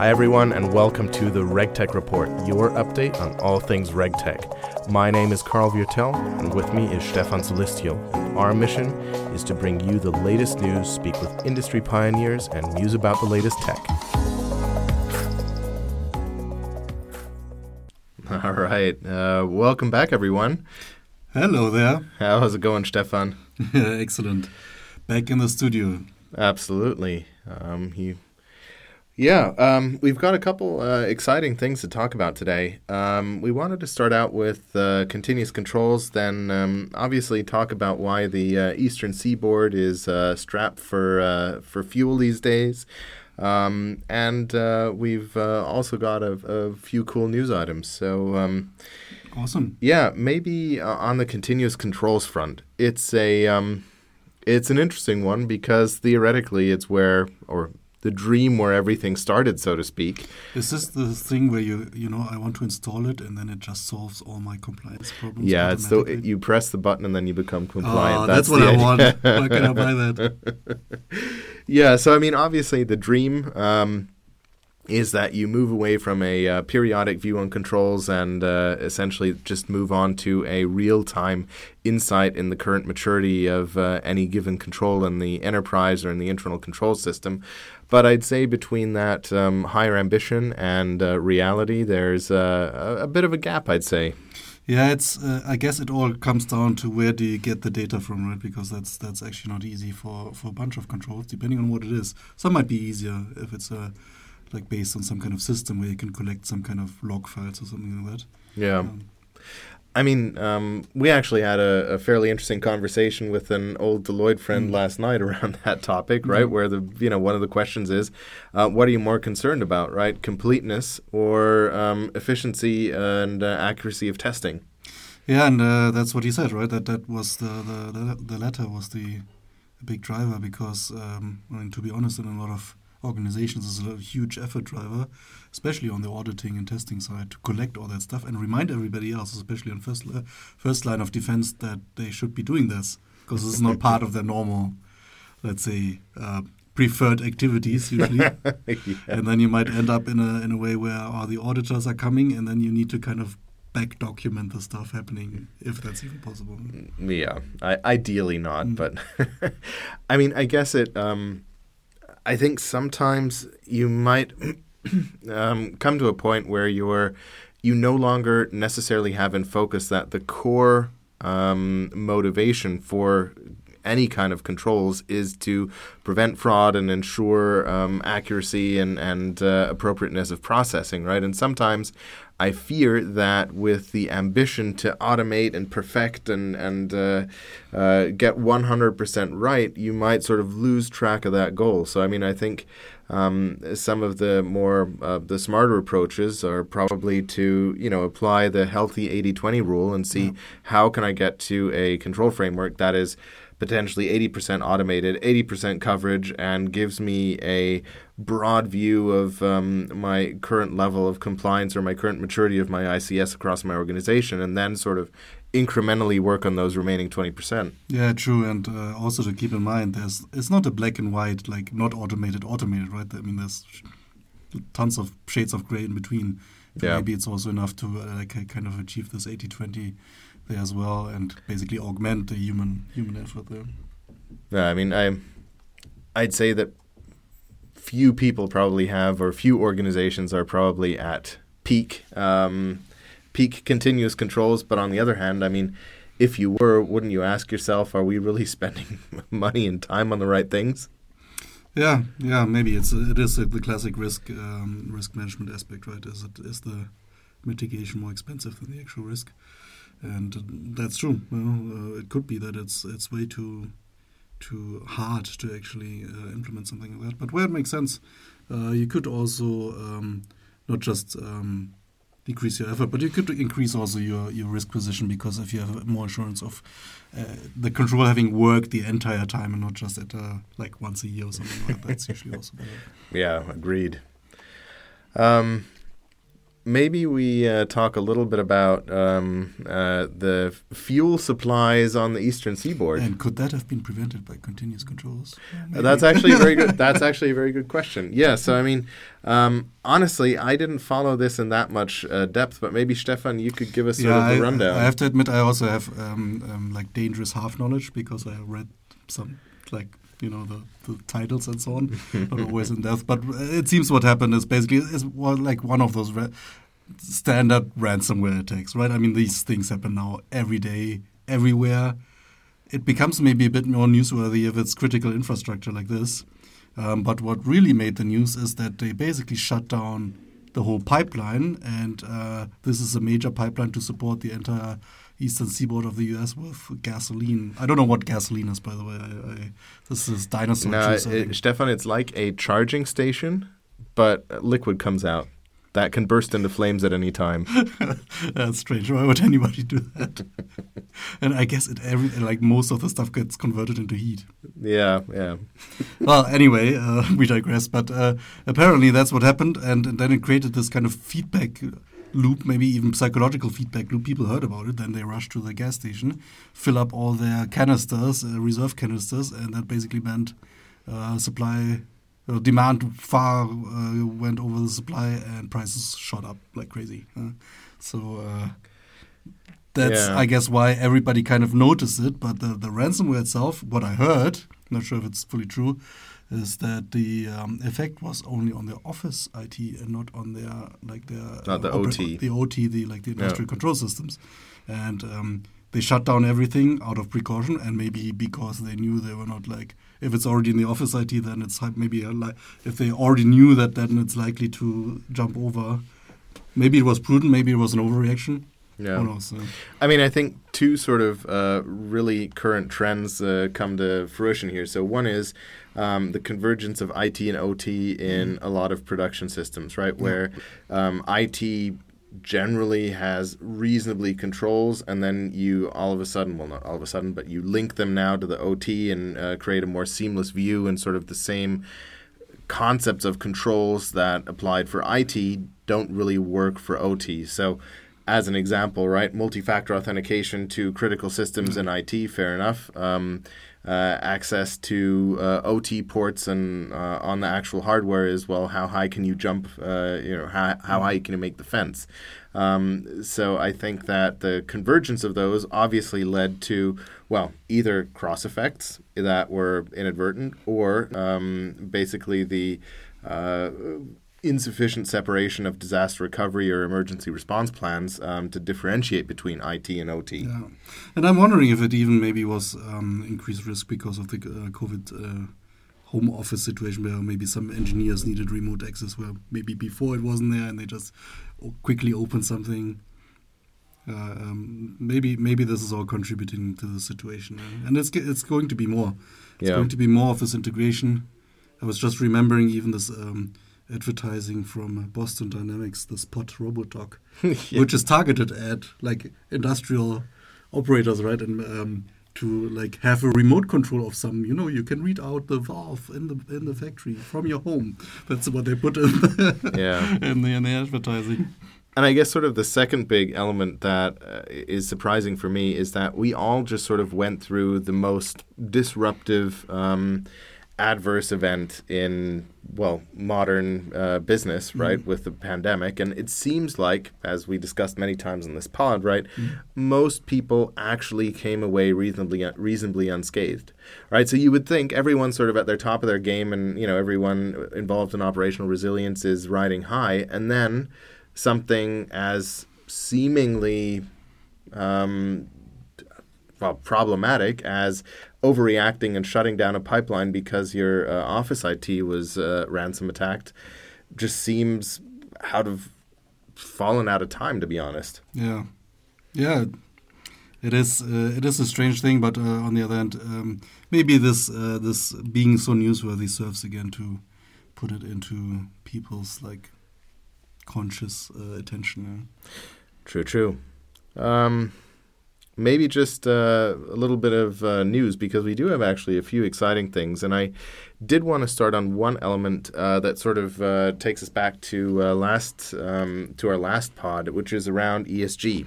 Hi, everyone, and welcome to the RegTech Report, your update on all things RegTech. My name is Karl Viertel, and with me is Stefan Sulistyo. Our mission is to bring you the latest news, speak with industry pioneers, and muse about the latest tech. All right. Uh, welcome back, everyone. Hello there. How's it going, Stefan? Excellent. Back in the studio. Absolutely. Um, he yeah, um, we've got a couple uh, exciting things to talk about today. Um, we wanted to start out with uh, continuous controls, then um, obviously talk about why the uh, Eastern Seaboard is uh, strapped for uh, for fuel these days, um, and uh, we've also got a, a, few cool news items. So. Um, awesome. Yeah, maybe on the continuous controls front, it's a um, it's an interesting one because theoretically it's where or the dream where everything started, so to speak. Is this the thing where you you know I want to install it and then it just solves all my compliance problems? Yeah, it's so you press the button and then you become compliant. Oh, that's, that's what I want. Why can I buy that? yeah, so I mean, obviously the dream. Um, is that you move away from a uh, periodic view on controls and uh, essentially just move on to a real time insight in the current maturity of uh, any given control in the enterprise or in the internal control system. But I'd say between that um, higher ambition and uh, reality, there's uh, a, a, bit of a gap, I'd say. Yeah, it's. Uh, I guess it all comes down to where do you get the data from, right? Because that's that's actually not easy for, for a bunch of controls, depending on what it is. Some might be easier if it's a like based on some kind of system where you can collect some kind of log files or something like that. Yeah. Um, I mean, um, we actually had a, a, fairly interesting conversation with an old Deloitte friend mm. last night around that topic, right? Mm. Where the you know one of the questions is, uh, what are you more concerned about, right? Completeness or um, efficiency and uh, accuracy of testing? Yeah, and uh, that's what he said, right? That that was the the, the, the latter was the big driver because um, I mean, to be honest, in a lot of organizations is a huge effort driver, especially on the auditing and testing side, to collect all that stuff and remind everybody else, especially on first first line of defense, that they should be doing this because this is not part of their normal, let's say. Uh, preferred activities usually yeah. and then you might end up in a in a way where all the auditors are coming and then you need to kind of back document the stuff happening if that's even possible mm, yeah I, ideally not mm. but i mean i guess it um, I think sometimes you might um, come to a point where you're you no longer necessarily have in focus that the core um, motivation for any kind of controls is to prevent fraud and ensure um, accuracy and, and uh, appropriateness of processing, right? And sometimes I fear that with the ambition to automate and perfect and and uh, uh, get 100% right, you might sort of lose track of that goal. So I mean, I think um, some of the more uh, the smarter approaches are probably to you know apply the healthy 80-20 rule and see yeah. how can I get to a control framework that is potentially 80% automated, 80% coverage, and gives me a broad view of um, my current level of compliance or my current maturity of my ICS across my organization, and then sort of incrementally work on those remaining 20%. Yeah, true. And uh, also to keep in mind, there's it's not a black and white, like not automated, automated, right? I mean, there's tons of shades of gray in between. Yeah. Maybe it's also enough to uh, like, kind of achieve this 80 20 there as well, and basically augment the human human effort there. Yeah, I mean, I I'd say that few people probably have, or few organizations are probably at peak um, peak continuous controls. But on the other hand, I mean, if you were, wouldn't you ask yourself, are we really spending money and time on the right things? Yeah, yeah, maybe it's it is the classic risk um, risk management aspect, right? Is it is the mitigation more expensive than the actual risk? and that's true. Well, uh, it could be that it's it's way too too hard to actually uh, implement something like that. But where it makes sense, uh, you could also um, not just um, decrease your effort, but you could increase also your, your risk position because if you have more assurance of uh, the control having worked the entire time and not just at uh, like once a year or something like that, that's usually also better. Yeah, agreed. Um, maybe we uh, talk a little bit about um, uh, the fuel supplies on the eastern seaboard. And could that have been prevented by continuous controls? Uh, that's actually a very good. That's actually a very good question. Yeah. So I mean, um, honestly, I didn't follow this in that much uh, depth, but maybe Stefan, you could give us sort yeah, of the I, rundown. I have to admit, I also have um, um, like dangerous half knowledge because I read some like you know the, the titles and so on, not always in depth. But it seems what happened is basically is like one of those standard ransomware attacks, right? I mean, these things happen now every day, everywhere. It becomes maybe a bit more newsworthy if it's critical infrastructure like this. Um, but what really made the news is that they basically shut down the whole pipeline, and uh, this is a major pipeline to support the entire eastern seaboard of the U.S. with gasoline. I don't know what gasoline is, by the way. I, I, this is dinosaur no, juice. It, Stefan, it's like a charging station, but liquid comes out that can burst into flames at any time. That's strange. Why would anybody do that? and I guess it every like most of the stuff gets converted into heat. Yeah, yeah. well, anyway, uh, we digress. But uh, apparently that's what happened, and, and, then it created this kind of feedback loop, maybe even psychological feedback loop. People heard about it, then they rushed to the gas station, fill up all their canisters, uh, reserve canisters, and that basically meant uh, supply uh, demand far uh, went over the supply and prices shot up like crazy. So uh, that's, yeah. I guess, why everybody kind of noticed it. But the, the ransomware itself, what I heard, not sure if it's fully true, is that the um, effect was only on their office IT and not on their like their not the OT, the OT, the like the industrial yeah. control systems, and um, they shut down everything out of precaution and maybe because they knew they were not like if it's already in the office IT, then it's maybe a li- if they already knew that, then it's likely to jump over. Maybe it was prudent. Maybe it was an overreaction. Yeah. I mean, I think two sort of uh, really current trends uh, come to fruition here. So one is um, the convergence of IT and OT in mm. a lot of production systems, right? Where um, IT generally has reasonably controls, and then you all of a sudden, well, not all of a sudden, but you link them now to the OT and uh, create a more seamless view and sort of the same concepts of controls that applied for IT don't really work for OT. So, as an example, right, multi factor authentication to critical systems in IT, fair enough. Um, uh, access to uh, OT ports and uh, on the actual hardware is well, how high can you jump? Uh, you know, how, how high can you make the fence? Um, so I think that the convergence of those obviously led to well, either cross effects that were inadvertent or um, basically the uh, insufficient separation of disaster recovery or emergency response plans um, to differentiate between IT and OT. Yeah. And I'm wondering if it even maybe was um, increased risk because of the uh, COVID uh, home office situation where maybe some engineers needed remote access where maybe before it wasn't there and they just quickly opened something. Uh, um, maybe maybe this is all contributing to the situation, and it's it's going to be more. It's yeah. going to be more of this integration. I was just remembering even this um, advertising from Boston Dynamics, the Spot robot dog, yeah. which is targeted at like industrial operators, right? And um, to like have a remote control of some, you know, you can read out the valve in the in the factory from your home. That's what they put in the, yeah. in the in the advertising. And I guess sort of the second big element that uh, is surprising for me is that we all just sort of went through the most disruptive um, adverse event in well modern uh, business mm-hmm. right mm-hmm. with the pandemic and it seems like as we discussed many times in this pod right mm-hmm. most people actually came away reasonably reasonably unscathed right so you would think everyone's sort of at their top of their game and you know everyone involved in operational resilience is riding high and then something as seemingly um, well, problematic as overreacting and shutting down a pipeline because your uh, office IT was uh, ransom attacked just seems out of fallen out of time to be honest. Yeah, yeah, it is. Uh, it is a strange thing, but uh, on the other hand, um, maybe this uh, this being so newsworthy serves again to put it into people's like conscious uh, attention. True, true. Um, maybe just uh, a little bit of uh, news because we do have actually a few exciting things, and I did want to start on one element uh, that sort of uh, takes us back to uh, last um, to our last pod, which is around ESG.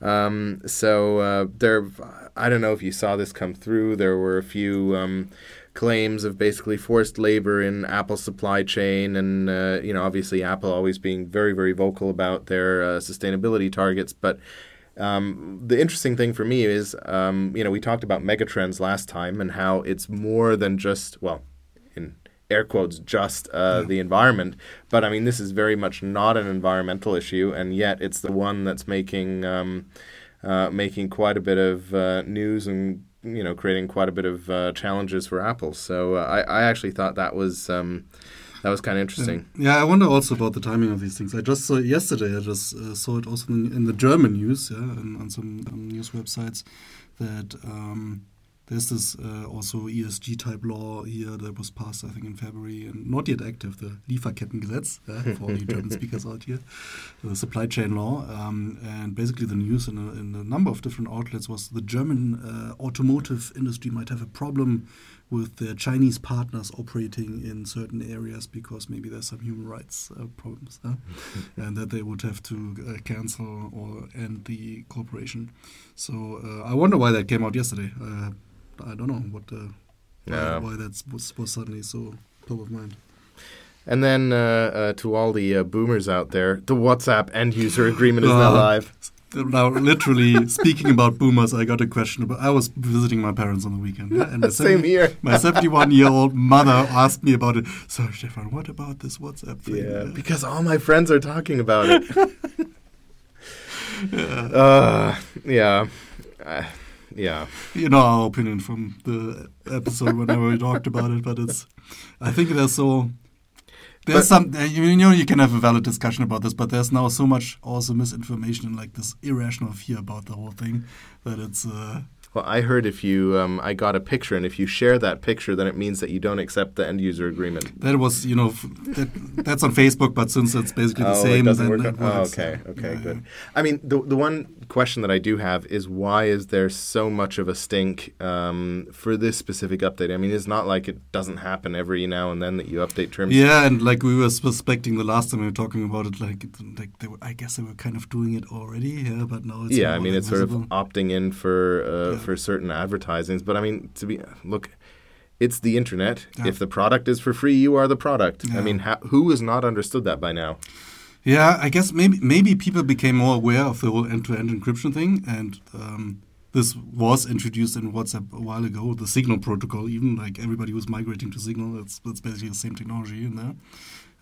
Um, so uh, there, I don't know if you saw this come through. There were a few. Um, claims of basically forced labor in Apple's supply chain, and uh, you know, obviously Apple always being very, very vocal about their uh, sustainability targets. But um, the interesting thing for me is, um, you know, we talked about megatrends last time and how it's more than just well, in air quotes, just uh, yeah. the environment. But I mean, this is very much not an environmental issue, and yet it's the one that's making. Um, uh, making quite a bit of uh, news and you know creating quite a bit of uh, challenges for Apple. So uh, I, I actually thought that was um, that was kind of interesting. Yeah, I wonder also about the timing of these things. I just saw it yesterday. I just uh, saw it also in, in, the German news, yeah, and on some um, news websites that. Um, there's this uh, also ESG type law here that was passed, I think, in February and not yet active, the Lieferkettengesetz uh, for all you German speakers out here, the supply chain law. Um, and basically, the news in a, in a, number of different outlets was the German uh, automotive industry might have a problem with their Chinese partners operating in certain areas because maybe there's some human rights uh, problems, and that they would have to uh, cancel or end the cooperation. So uh, I wonder why that came out yesterday. Uh, I don't know what uh, yeah. why, why that was, was suddenly so top of mind. And then uh, uh, to all the uh, boomers out there, the WhatsApp end user agreement is now live. Now, literally speaking about boomers, I got a question about. I was visiting my parents on the weekend, yeah, and same here. My seventy-one-year-old mother asked me about it. So, Stefan, what about this WhatsApp thing? Yeah, because all my friends are talking about it. yeah. Uh, yeah. Uh, yeah. You know our opinion from the episode whenever we talked about it, but it's. I think there's so. There's but, some, you know, you can have a valid discussion about this, but there's now so much also misinformation and like this irrational fear about the whole thing that it's. Uh, well, I heard if you, um, I got a picture, and if you share that picture, then it means that you don't accept the end user agreement. That was, you know, that, that's on Facebook, but since it's basically the oh, same, it work. It oh, okay, okay, yeah, good. Yeah. I mean, the the one question that I do have is why is there so much of a stink um, for this specific update? I mean, it's not like it doesn't happen every now and then that you update terms. Yeah, and like we were suspecting the last time we were talking about it, like like they were, I guess they were kind of doing it already, yeah, but now it's yeah. I mean, it's visible. sort of opting in for uh, yeah. For certain advertisings, but I mean, to be look. It's the internet. Yeah. If the product is for free, you are the product. I mean, ha- who has not understood that by now? Yeah, I guess maybe maybe people became more aware of the whole end-to-end encryption thing, and um, this was introduced in WhatsApp a while ago. The Signal protocol, even like everybody was migrating to Signal, it's, it's basically the same technology in there.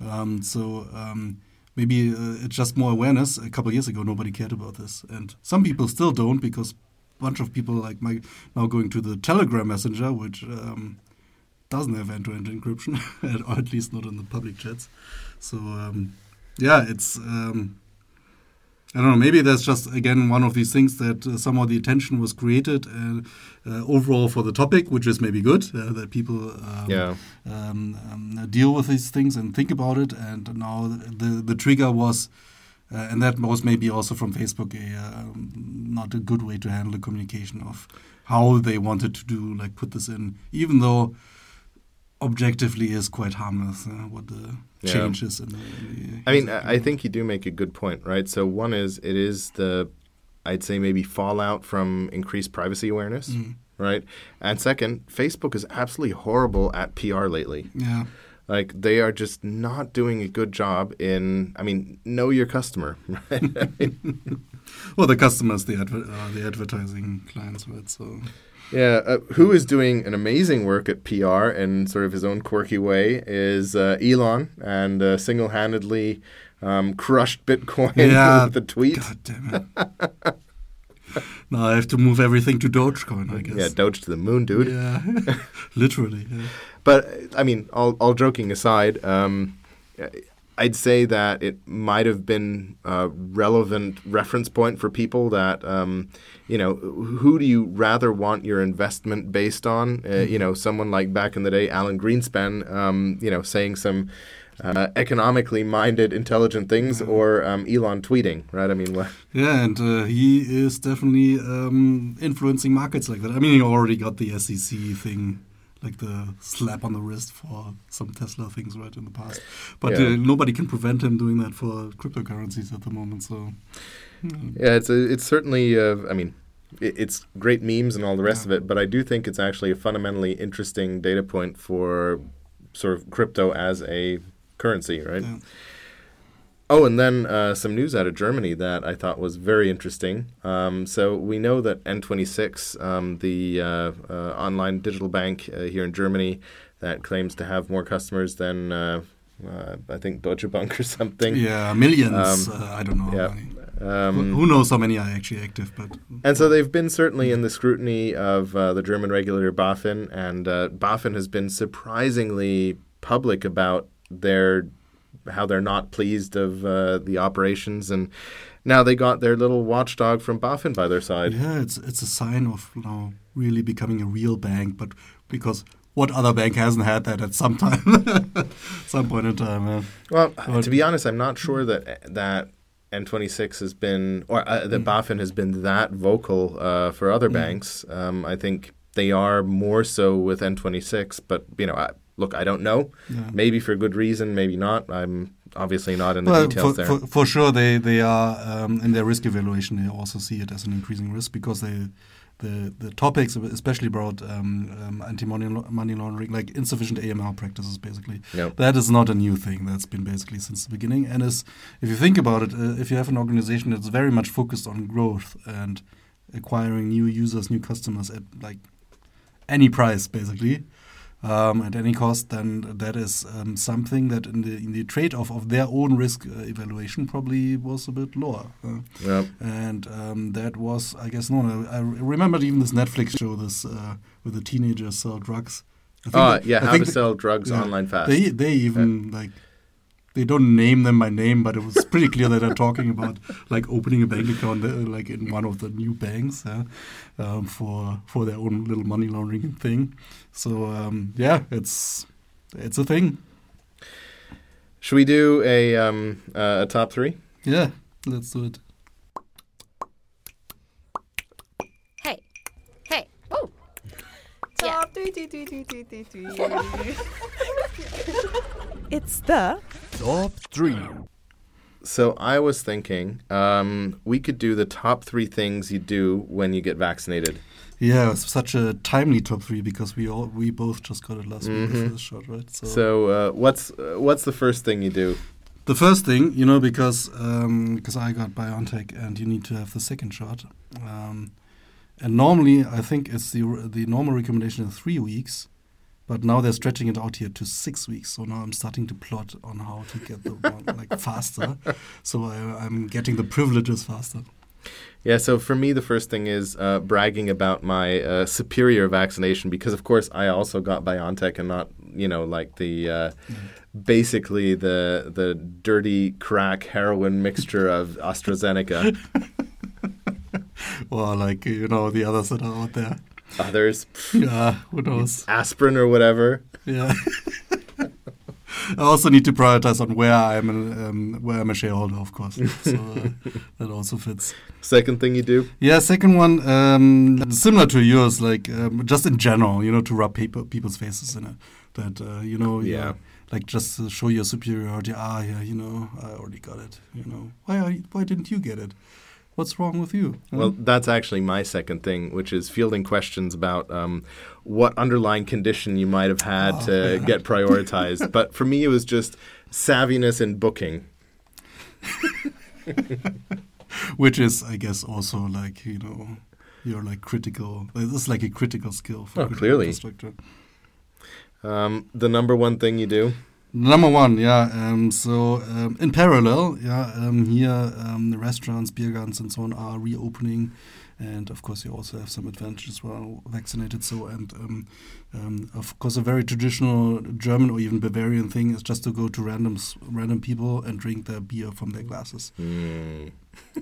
Um, so um, maybe uh, it's just more awareness. A couple years ago, nobody cared about this, and some people still don't because bunch of people like my now going to the Telegram Messenger, which um, doesn't have end-to-end encryption, or at least not in the public chats. So um, yeah, it's. Um, I don't know. Maybe that's just again one of these things that uh, somehow the attention was created uh, uh, overall for the topic, which is maybe good uh, that people um, yeah. um, um, deal with these things and think about it. And now the the trigger was, uh, and that was maybe also from Facebook a um, not a good way to handle the communication of how they wanted to do like put this in, even though objectively is quite harmless. Uh, what the yeah. changes in the, in the I mean, I think you do make a good point, right? So one is it is the, I'd say maybe fallout from increased privacy awareness, mm. right? And second, Facebook is absolutely horrible at PR lately. Yeah. Like they are just not doing a good job in. I mean, know your customer. Right? well, the customers, the adver- uh, the advertising clients, right? So yeah, uh, who is doing an amazing work at PR in sort of his own quirky way is uh, Elon, and uh, single-handedly um, crushed Bitcoin yeah, with the tweet. God damn it! now I have to move everything to Dogecoin, I guess. Yeah, Doge to the moon, dude. Yeah, literally. Yeah. But I mean, all, all joking aside, um, I'd say that it might have been a relevant reference point for people that, um, you know, who do you rather want your investment based on? Uh, you know, someone like back in the day, Alan Greenspan, um, you know, saying some uh, economically minded, intelligent things, or um, Elon tweeting, right? I mean, what? Yeah, and uh, he is definitely um, influencing markets like that. I mean, he already got the SEC thing, like the slap on the wrist for some Tesla things, right, in the past. But Yeah. uh, nobody can prevent him doing that for cryptocurrencies at the moment. So, Yeah, it's a, it's certainly. Uh, I mean, it, it's great memes and all the rest Yeah. of it, but I do think it's actually a fundamentally interesting data point for sort of crypto as a currency, right? yeah. Oh, and then uh, some news out of Germany that I thought was very interesting. Um, so we know that N26, um, the uh, uh, online digital bank uh, here in Germany, that claims to have more customers than uh, uh, I think Deutsche Bank or something. yeah, millions. Um, uh, I don't know. yeah. How many. Um, Who- Who knows how many are actually active? But And so they've been certainly in the scrutiny of uh, the German regulator BaFin, and uh, BaFin has been surprisingly public about their how they're not pleased of uh, the operations, and now they got their little watchdog from BaFin by their side. yeah, it's it's a sign of you know really becoming a real bank. But because what other bank hasn't had that at some time, some point in time? Yeah. Well, Well, to be honest, I'm not sure that that N26 has been or uh, that Mm. BaFin has been that vocal uh, for other Mm. banks. Um, I think they are more so with N26, but you know, I, look, I don't know. Yeah. Maybe for good reason, maybe not. I'm obviously not in the Well, details for, there. for, for sure, they they are um, in their risk evaluation. They also see it as an increasing risk because they the the topics, especially about um, um, anti money money laundering, like insufficient AML practices, basically. Yep. That is not a new thing. That's been basically since the beginning. And is if you think about it, uh, if you have an organization that's very much focused on growth and acquiring new users, new customers at like any price, basically, um, at any cost, then that is um, something that in the in the trade-off of their own risk uh, evaluation probably was a bit lower. Uh, Yep. and um, that was, I guess, no. I, I remembered even this Netflix show, this uh, with the teenagers sell drugs. I think Oh, that- yeah, I how to sell drugs yeah, online fast. They they even like they don't name them by name, but it was pretty clear that they're talking about like opening a bank account uh, like in one of the new banks yeah, um, for for their own little money laundering thing. So um, yeah, it's it's a thing. Should we do a um, uh, a top three? Yeah, let's do it. Hey. Hey. Woo. Yeah. Top three, three, three, three, three, three, three. it's the Top 3. So I was thinking um, we could do the top three things you do when you get vaccinated. Yeah, it's such a timely top three because we all we both just got it last week the Mhm. first shot, right? So uh, what's uh, what's the first thing you do? The first thing, you know, because um, because I got BioNTech and you need to have the second shot. Um, and normally, I think it's the the normal recommendation is three weeks, but now they're stretching it out here to six weeks. So now I'm starting to plot on how to get the one like faster. So I, I'm getting the privileges faster. Yeah, so for me, the first thing is uh, bragging about my uh, superior vaccination because, of course, I also got BioNTech and not, you know, like the uh, basically the the dirty crack heroin mixture of AstraZeneca. Or like you know the others that are out there. Others, Yeah, who knows? aspirin or whatever. Yeah. I also need to prioritize on where I'm an, um, where I'm a shareholder, of course. So uh, that also fits. Second thing you do. Yeah, second one, um, similar to yours, like um, just in general, you know, to rub people, people's faces in it. That uh, you know, Yeah. yeah, like just to show your superiority. Ah, yeah, you know, I already got it. You know, why are you, why didn't you get it? What's wrong with you? Huh? Well, that's actually my second thing, which is fielding questions about um, what underlying condition you might have had Oh, to yeah. get prioritized. but for me, it was just savviness in booking. which is, I guess, also like you know, you're like critical. This is like a critical skill for Oh, clearly. Um, the number one thing you do. Number one, yeah. Um, so um, in parallel, yeah, um, here um, the restaurants, beer gardens, and so on are reopening, and of course you also have some advantages while vaccinated. So and um, um, of course a very traditional German or even Bavarian thing is just to go to random random people and drink their beer from their glasses. Mm,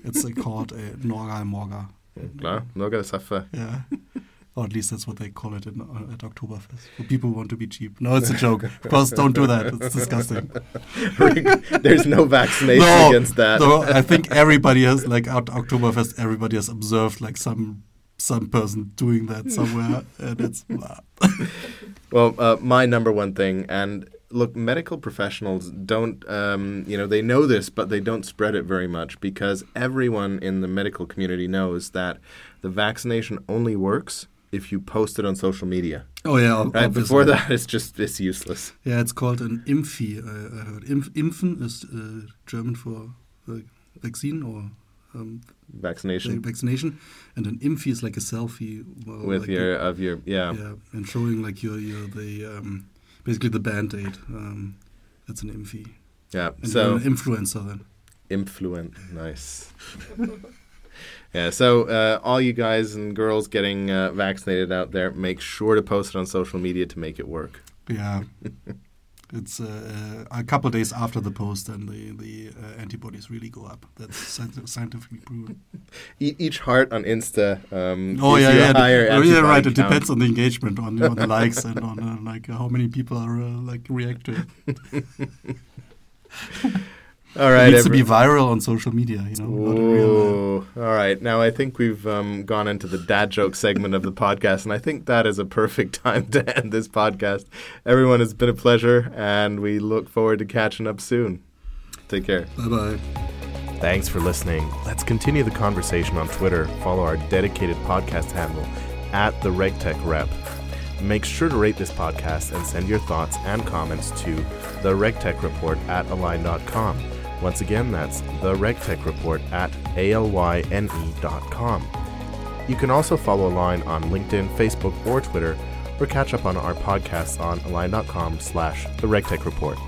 It's uh, called a Norgal Morga. klar, några saffa. Yeah. Or at least that's what they call it in, uh, at Oktoberfest. For people who want to be cheap. No, it's a joke. of course, don't do that. It's disgusting. There's no vaccination no, against that. no, I think everybody has like at Oktoberfest. Everybody has observed like some some person doing that somewhere, and it's Well, uh, my number one thing, and look, medical professionals don't, um, you know, they know this, but they don't spread it very much because everyone in the medical community knows that the vaccination only works if you post it on social media. oh yeah. Right? obviously. Before that, it's just it's useless. Yeah, it's called an Impfi. I, I heard Impf, Impfen is uh, German for uh, vaccine or um, Vaccination vaccination, and an Impfi is like a selfie well, with like your the- of your yeah. yeah, and showing like your your the um, basically the band aid. Um, that's an Impfi. Yeah. And So an influencer then. influent, nice. yeah. So uh, all you guys and girls getting uh, vaccinated out there, make sure to post it on social media to make it work. Yeah. It's uh, a couple days after the post, and the the uh, antibodies really go up. That's scientifically proven. Each heart on Insta. Um, Oh yeah, yeah. higher the- oh, yeah, right. It depends on the engagement, on, on the likes, and on uh, like how many people are uh, like react to it. All it needs to be viral on social media, you know. Not a real, Ooh, all right. Now I think we've um, gone into the dad joke segment of the podcast, and I think that is a perfect time to end this podcast. Everyone, it's been a pleasure, and we look forward to catching up soon. Take care. bye bye. Thanks for listening. Let's continue the conversation on Twitter. Follow our dedicated podcast handle at the RegTech Rep. Make sure to rate this podcast and send your thoughts and comments to the RegTech Report at alyne.com. Once again, that's the RegTech Report at alyne.com. You can also follow Alyne on LinkedIn, Facebook, or Twitter, or catch up on our podcasts on alyne.com slash the RegTech Report.